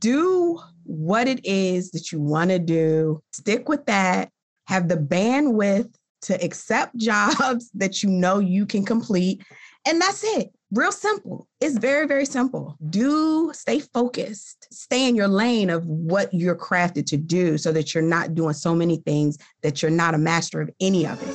do what it is that you want to do, stick with that, have the bandwidth to accept jobs that you know you can complete. And that's it. Real simple. It's very, very simple. Do stay focused, stay in your lane of what you're crafted to do so that you're not doing so many things that you're not a master of any of it.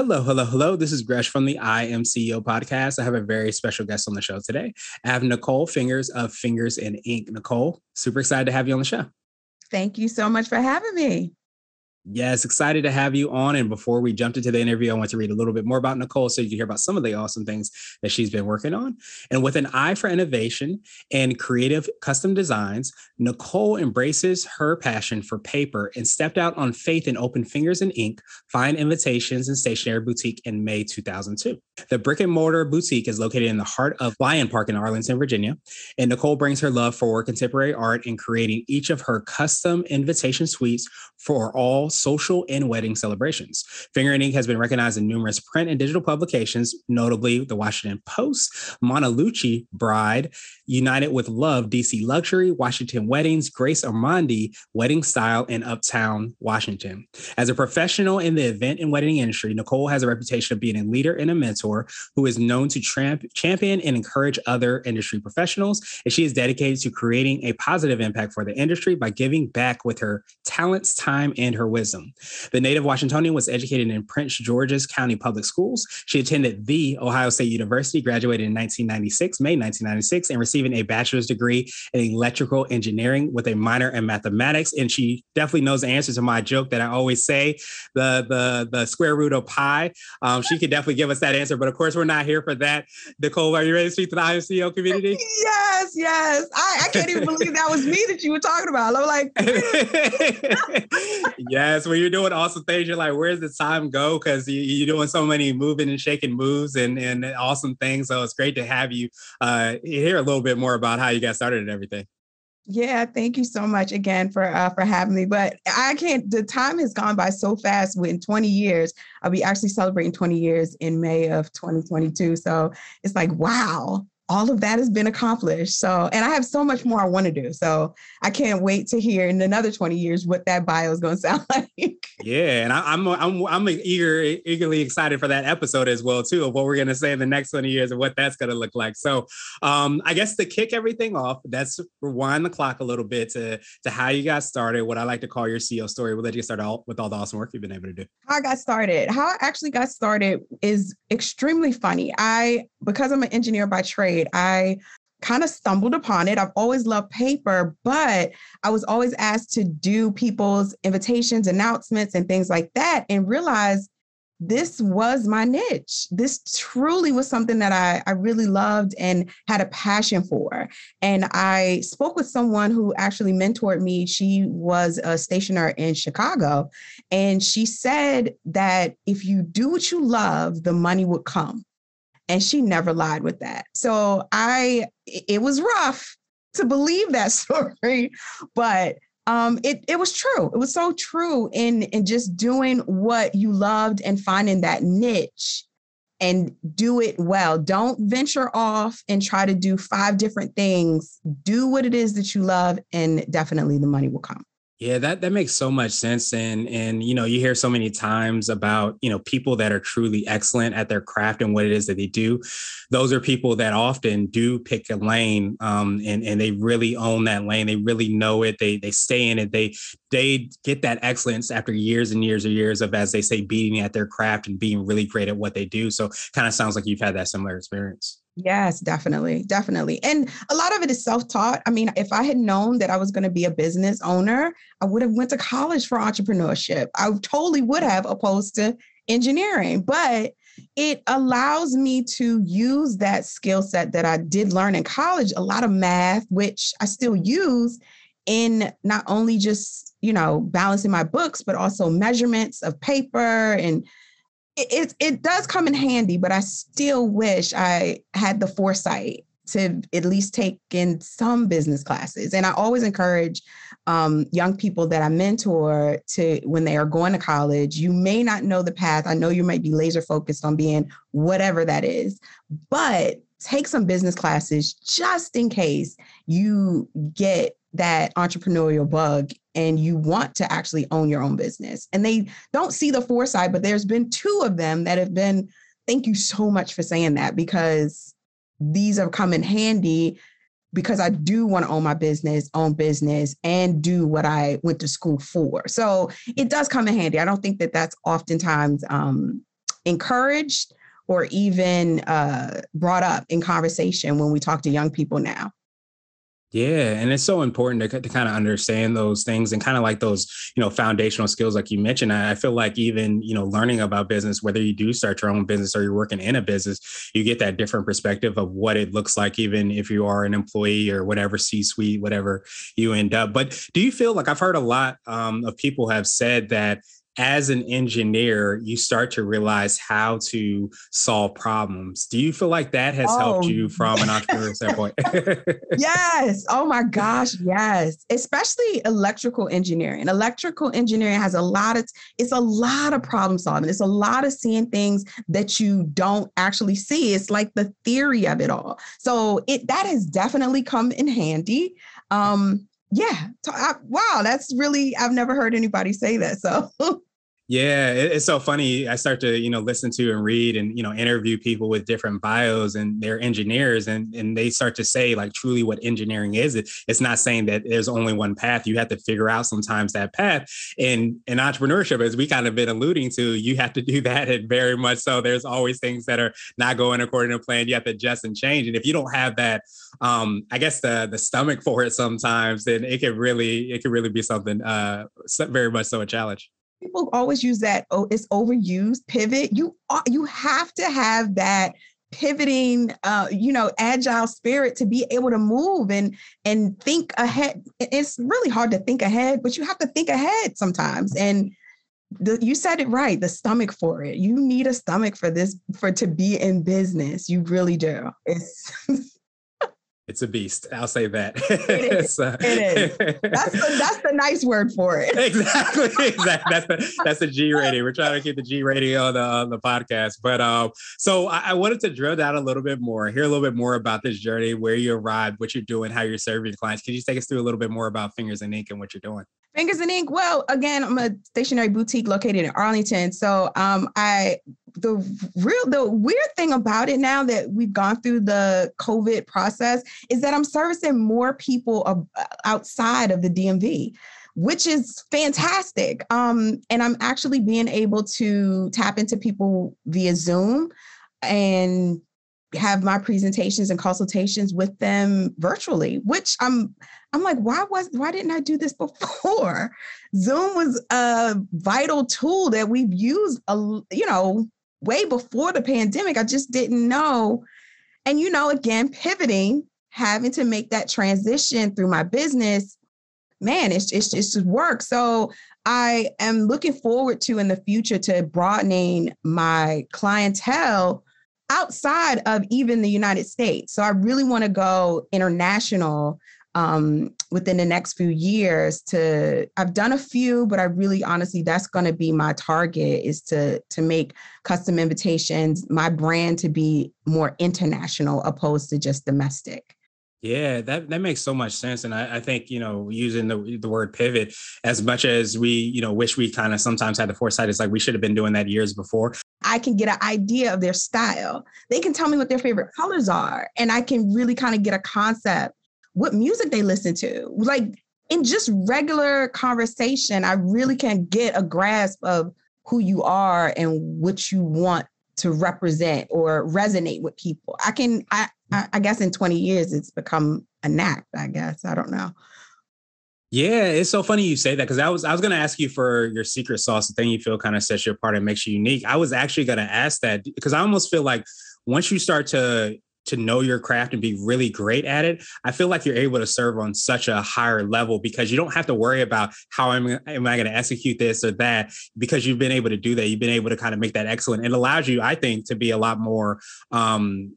Hello, hello, hello. This is Gresh from the I Am CEO podcast. I have a very special guest on the show today. I have Nicole Fingers of Fingers in Ink. Nicole, super excited to have you on the show. Thank you so much for having me. Yes, excited to have you on. And before we jumped into the interview, I want to read a little bit more about Nicole so you can hear about some of the awesome things that she's been working on. And with an eye for innovation and creative custom designs, Nicole embraces her passion for paper and stepped out on faith in Open Fingers and Ink, Fine Invitations and Stationery Boutique in May 2002. The brick and mortar boutique is located in the heart of Lyon Park in Arlington, Virginia. And Nicole brings her love for contemporary art in creating each of her custom invitation suites for all social and wedding celebrations. Finger and Ink has been recognized in numerous print and digital publications, notably the Washington Post, Munaluchi Bride, United with Love, DC Luxury, Washington Weddings, Grace Ormonde, Wedding Style, and Uptown Washington. As a professional in the event and wedding industry, Nicole has a reputation of being a leader and a mentor who is known to tramp, champion and encourage other industry professionals. And she is dedicated to creating a positive impact for the industry by giving back with her talents, time, and her wisdom wisdom. The native Washingtonian was educated in Prince George's County Public Schools. She attended the Ohio State University, graduated in 1996, May 1996, and receiving a bachelor's degree in electrical engineering with a minor in mathematics. And she definitely knows the answer to my joke that I always say, the the the square root of pi. Um, she could definitely give us that answer, but of course we're not here for that. Nicole, are you ready to speak to the IMCO community? Yes, yes. I, I can't even believe that was me that you were talking about. I'm like, Yes, when you're doing awesome things, you're like, where's the time go? Because you, are doing so many moving and shaking moves and, and awesome things. So it's great to have you uh, hear a little bit more about how you got started and everything. Yeah, thank you so much again for uh, for having me. But I can't. The time has gone by so fast. In 20 years, I'll be actually celebrating 20 years in May of 2022. So it's like, wow, all of that has been accomplished. So, and I have so much more I want to do. So I can't wait to hear in another 20 years what that bio is going to sound like. Yeah. And I, am I'm, I'm, I'm eager, eagerly excited for that episode as well, too, of what we're going to say in the next 20 years and what that's going to look like. So um, I guess to kick everything off, let's rewind the clock a little bit to, to how you got started, what I like to call your CEO story. We'll let you start out with all the awesome work you've been able to do. How I got started, how I actually got started is extremely funny. I, because I'm an engineer by trade, I kind of stumbled upon it. I've always loved paper, but I was always asked to do people's invitations, announcements, and things like that, and realized this was my niche. This truly was something that I, I really loved and had a passion for. And I spoke with someone who actually mentored me. She was a stationer in Chicago. And she said that if you do what you love, the money would come and she never lied with that. So I, it was rough to believe that story, but um, it it was true. It was so true in in just doing what you loved and finding that niche and do it well. Don't venture off and try to do five different things. Do what it is that you love, and definitely the money will come. Yeah, that that makes so much sense, and and you know you hear so many times about you know people that are truly excellent at their craft and what it is that they do. Those are people that often do pick a lane, um, and and they really own that lane. They really know it. They they stay in it. They they get that excellence after years and years and years of, as they say, beating at their craft and being really great at what they do. So, kind of sounds like you've had that similar experience. Yes, definitely. Definitely. And a lot of it is self-taught. I mean, if I had known that I was going to be a business owner, I would have went to college for entrepreneurship. I totally would have opposed to engineering, but it allows me to use that skill set that I did learn in college, a lot of math, which I still use in not only just, you know, balancing my books, but also measurements of paper and it, it, does come in handy, but I still wish I had the foresight to at least take in some business classes. And I always encourage um, young people that I mentor to when they are going to college, you may not know the path. I know you might be laser focused on being whatever that is, but take some business classes just in case you get that entrepreneurial bug and you want to actually own your own business. And they don't see the foresight, but there's been two of them that have been, thank you so much for saying that because these have come in handy because I do want to own my business, own business, and do what I went to school for. So it does come in handy. I don't think that that's oftentimes um, encouraged or even uh, brought up in conversation when we talk to young people now. Yeah, and it's so important to, to kind of understand those things and kind of like those, you know, foundational skills, like you mentioned. I, I feel like even you know, learning about business, whether you do start your own business or you're working in a business, you get that different perspective of what it looks like, even if you are an employee or whatever C-suite, whatever you end up. But do you feel like I've heard a lot um, of people have said that as an engineer, you start to realize how to solve problems. Do you feel like that has oh, helped you from an entrepreneurial standpoint? yes. Oh my gosh, yes. Especially electrical engineering. Electrical engineering has a lot of it's a lot of problem solving. It's a lot of seeing things that you don't actually see. It's like the theory of it all. So it that has definitely come in handy. Um, yeah. I, wow, that's really I've never heard anybody say that. So Yeah, it's so funny. I start to, you know, listen to and read and, you know, interview people with different bios and they're engineers and, and they start to say like truly what engineering is. It's not saying that there's only one path. You have to figure out sometimes that path. And in entrepreneurship, as we kind of been alluding to, you have to do that and very much so. There's always things that are not going according to plan. You have to adjust and change. And if you don't have that, um, I guess the the stomach for it sometimes, then it can really, it can really be something uh very much so a challenge people always use that oh it's overused pivot. You are, you have to have that pivoting uh you know agile spirit to be able to move and and think ahead. It's really hard to think ahead but you have to think ahead sometimes. And the, you said it right the stomach for it. You need a stomach for this for to be in business. You really do. It's it's a beast. I'll say that. It is. uh, it is. That's the, that's the nice word for it. exactly. Exactly. That's the that's the G rating. We're trying to keep the G rating on the on the podcast. But um, so I, I, wanted to drill down a little bit more, hear a little bit more about this journey, where you arrived, what you're doing, how you're serving clients. Can you take us through a little bit more about Fingers and Ink and what you're doing? Fingers and Ink. Well, again, I'm a stationary boutique located in Arlington. So um, I the real the weird thing about it now that we've gone through the COVID process is that I'm servicing more people outside of the DMV which is fantastic. Um, and I'm actually being able to tap into people via Zoom and have my presentations and consultations with them virtually, which I'm I'm like, why was why didn't I do this before? Zoom was a vital tool that we've used a you know way before the pandemic. I just didn't know. And you know, again, pivoting, having to make that transition through my business, man, it's it's just work. So I am looking forward to in the future to broadening my clientele outside of even the United States. So I really want to go international um, within the next few years to i've done a few but i really honestly that's going to be my target is to to make custom invitations my brand to be more international opposed to just domestic yeah, that, that makes so much sense. And I, I, think, you know, using the, the word pivot, as much as we, you know, wish we kind of sometimes had the foresight, it's like we should have been doing that years before. I can get an idea of their style. They can tell me what their favorite colors are. And I can really kind of get a concept what music they listen to. Like in just regular conversation, I really can get a grasp of who you are and what you want to represent or resonate with people. I can, I, I guess in 20 years, it's become a knack, I guess. I don't know. Yeah, it's so funny you say that because I was I was gonna ask you for your secret sauce, the thing you feel kind of sets you apart and makes you unique. I was actually gonna ask that because I almost feel like once you start to to know your craft and be really great at it, I feel like you're able to serve on such a higher level because you don't have to worry about how am, am I going to execute this or that because you've been able to do that. You've been able to kind of make that excellent. It allows you, I think, to be a lot more um,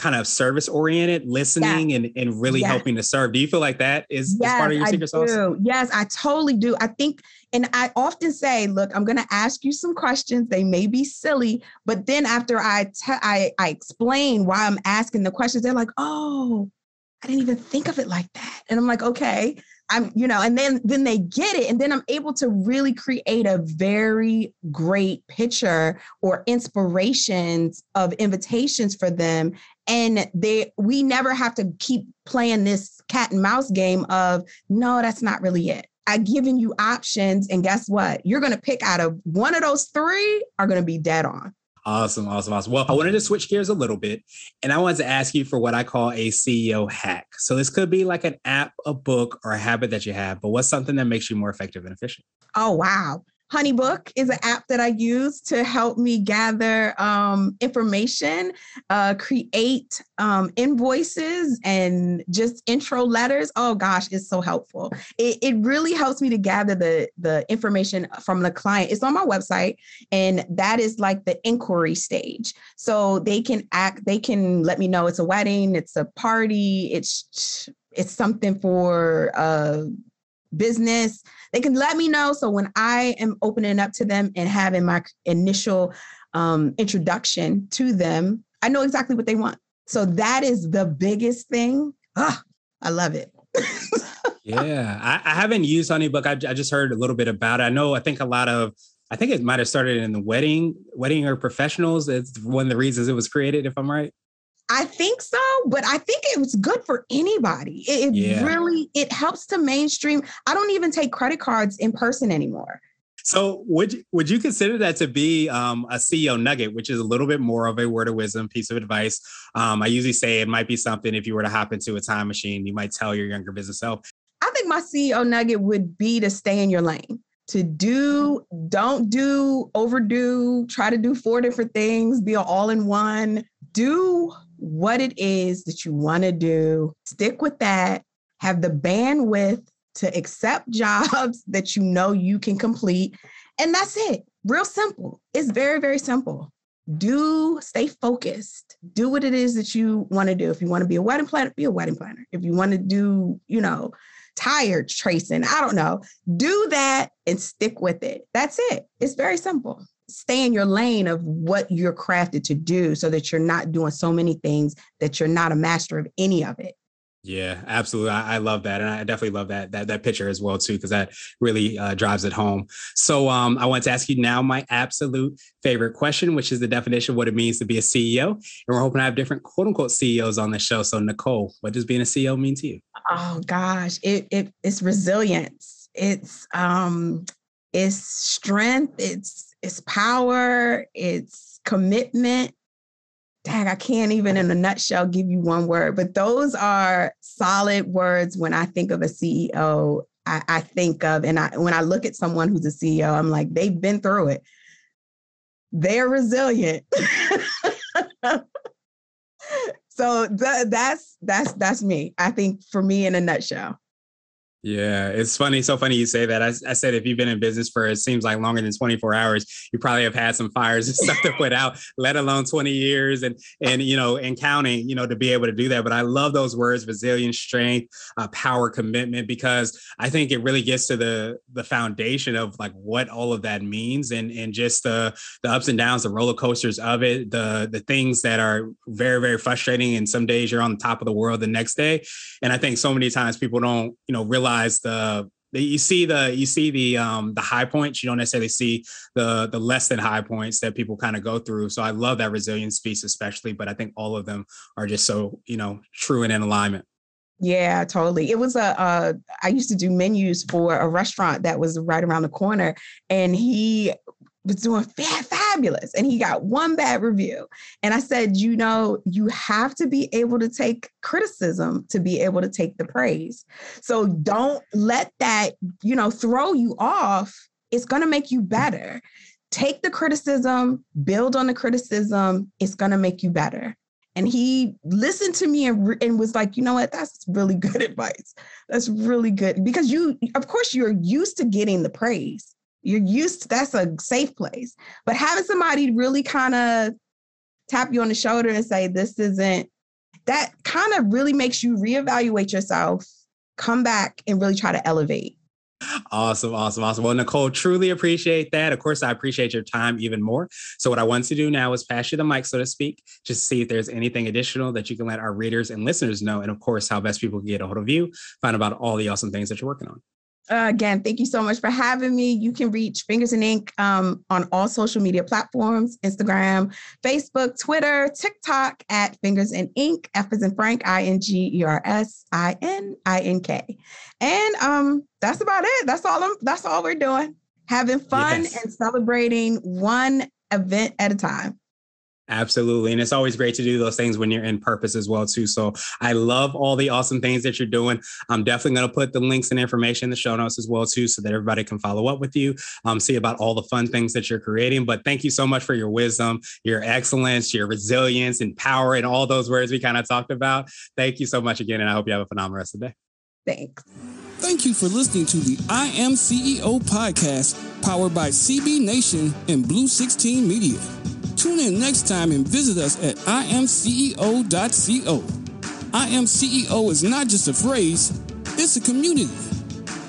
kind of service oriented, listening and, and really helping to serve. Do you feel like that is, yes, is part of your secret I sauce? Yes, I totally do. I think, and I often say, look, I'm going to ask you some questions. They may be silly, but then after I, te- I, I explain why I'm asking the questions, they're like, oh, I didn't even think of it like that. And I'm like, okay, I'm, you know, and then then they get it, and then I'm able to really create a very great picture or inspirations of invitations for them. And they we never have to keep playing this cat and mouse game of no, that's not really it. I've given you options, and guess what? You're gonna pick out of one of those three are gonna be dead on. Awesome, awesome, awesome. Well, I wanted to switch gears a little bit and I wanted to ask you for what I call a CEO hack. So, this could be like an app, a book, or a habit that you have, but what's something that makes you more effective and efficient? Oh, wow. Honeybook is an app that I use to help me gather um, information, uh, create um, invoices, and just intro letters. Oh gosh, it's so helpful. It, it really helps me to gather the the information from the client. It's on my website, and that is like the inquiry stage. So they can act. They can let me know it's a wedding, it's a party, it's it's something for uh, business they can let me know. So when I am opening up to them and having my initial um, introduction to them, I know exactly what they want. So that is the biggest thing. Ah, I love it. yeah, I, I, haven't used HoneyBook. I, I just heard a little bit about it. I know. I think a lot of. I think it might have started in the wedding, wedding or professionals. It's one of the reasons it was created, if I'm right. I think so, but I think it was good for anybody. It, it yeah. really it helps to mainstream. I don't even take credit cards in person anymore. So would you, would you consider that to be um, a CEO nugget, which is a little bit more of a word of wisdom piece of advice? Um, I usually say it might be something if you were to hop into a time machine, you might tell your younger business self. I think my CEO nugget would be to stay in your lane. To do, don't do, overdo, try to do four different things, be all in one. Do what it is that you want to do, stick with that, have the bandwidth to accept jobs that you know you can complete. And that's it. Real simple. It's very, very simple. Do stay focused. Do what it is that you want to do. If you want to be a wedding planner, be a wedding planner. If you want to do, you know, tire tracing, I don't know, do that and stick with it. That's it. It's very simple stay in your lane of what you're crafted to do so that you're not doing so many things that you're not a master of any of it. Yeah, absolutely. I, I, love that, and I definitely love that that that picture as well too, because that really uh, drives it home. So, um, I want to ask you now my absolute favorite question, which is the definition of what it means to be a CEO, and we're hoping to have different quote unquote CEOs on the show. So, Nicole, what does being a CEO mean to you? Oh gosh, it, it it's resilience. It's um, it's strength. It's it's power, it's commitment. Dang, I can't even in a nutshell give you one word, but those are solid words when I think of a CEO. I, I think of, and I when I look at someone who's a CEO, I'm like, they've been through it. They're resilient. so th- that's that's that's me. I think for me in a nutshell. Yeah, it's funny. So funny you say that. I, I, said if you've been in business for it seems like longer than 24 hours, you probably have had some fires and stuff to put out, let alone 20 years and and you know and counting, you know, to be able to do that. But I love those words: resilience, strength, uh, power, commitment, because I think it really gets to the the foundation of like what all of that means and and just the the ups and downs, the roller coasters of it, the the things that are very very frustrating. And some days you're on the top of the world, the next day, and I think so many times people don't you know realize realize the you see the you see the um the high points you don't necessarily see the the less than high points that people kind of go through so i love that resilience piece especially but i think all of them are just so you know true and in alignment yeah, totally. It was a. Uh, I used to do menus for a restaurant that was right around the corner, and he was doing fa- fabulous and he got one bad review. And I said, you know, you have to be able to take criticism to be able to take the praise. So don't let that, you know, throw you off. It's going to make you better. Take the criticism, build on the criticism. It's going to make you better. And he listened to me and, and was like, you know what? That's really good advice. That's really good. Because you, of course, you're used to getting the praise. You're used to that's a safe place. But having somebody really kind of tap you on the shoulder and say, this isn't, that kind of really makes you reevaluate yourself, come back and really try to elevate. Awesome, awesome, awesome. Well, Nicole, truly appreciate that. Of course, I appreciate your time even more. So, what I want to do now is pass you the mic, so to speak, just see if there's anything additional that you can let our readers and listeners know. And of course, how best people can get a hold of you, find about all the awesome things that you're working on. Uh, again, thank you so much for having me. You can reach Fingers and Ink um, on all social media platforms Instagram, Facebook, Twitter, TikTok at Fingers and Ink, F is in Frank, I N G E R S I N I N K. And um, that's about it. That's all I'm, that's all we're doing. Having fun yes. and celebrating one event at a time. Absolutely. And it's always great to do those things when you're in purpose as well, too. So I love all the awesome things that you're doing. I'm definitely going to put the links and information in the show notes as well, too, so that everybody can follow up with you, um, see about all the fun things that you're creating. But thank you so much for your wisdom, your excellence, your resilience and power, and all those words we kind of talked about. Thank you so much again. And I hope you have a phenomenal rest of the day. Thanks. Thank you for listening to the I Am CEO podcast, powered by CB Nation and Blue 16 Media. Tune in next time and visit us at imceo.co. I am CEO is not just a phrase, it's a community.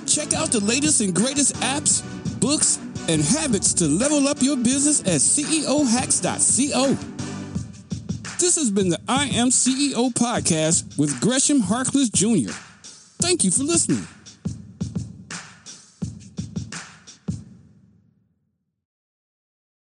Check out the latest and greatest apps, books, and habits to level up your business at ceohacks.co. This has been the I Am CEO podcast with Gresham Harkless Jr. Thank you for listening.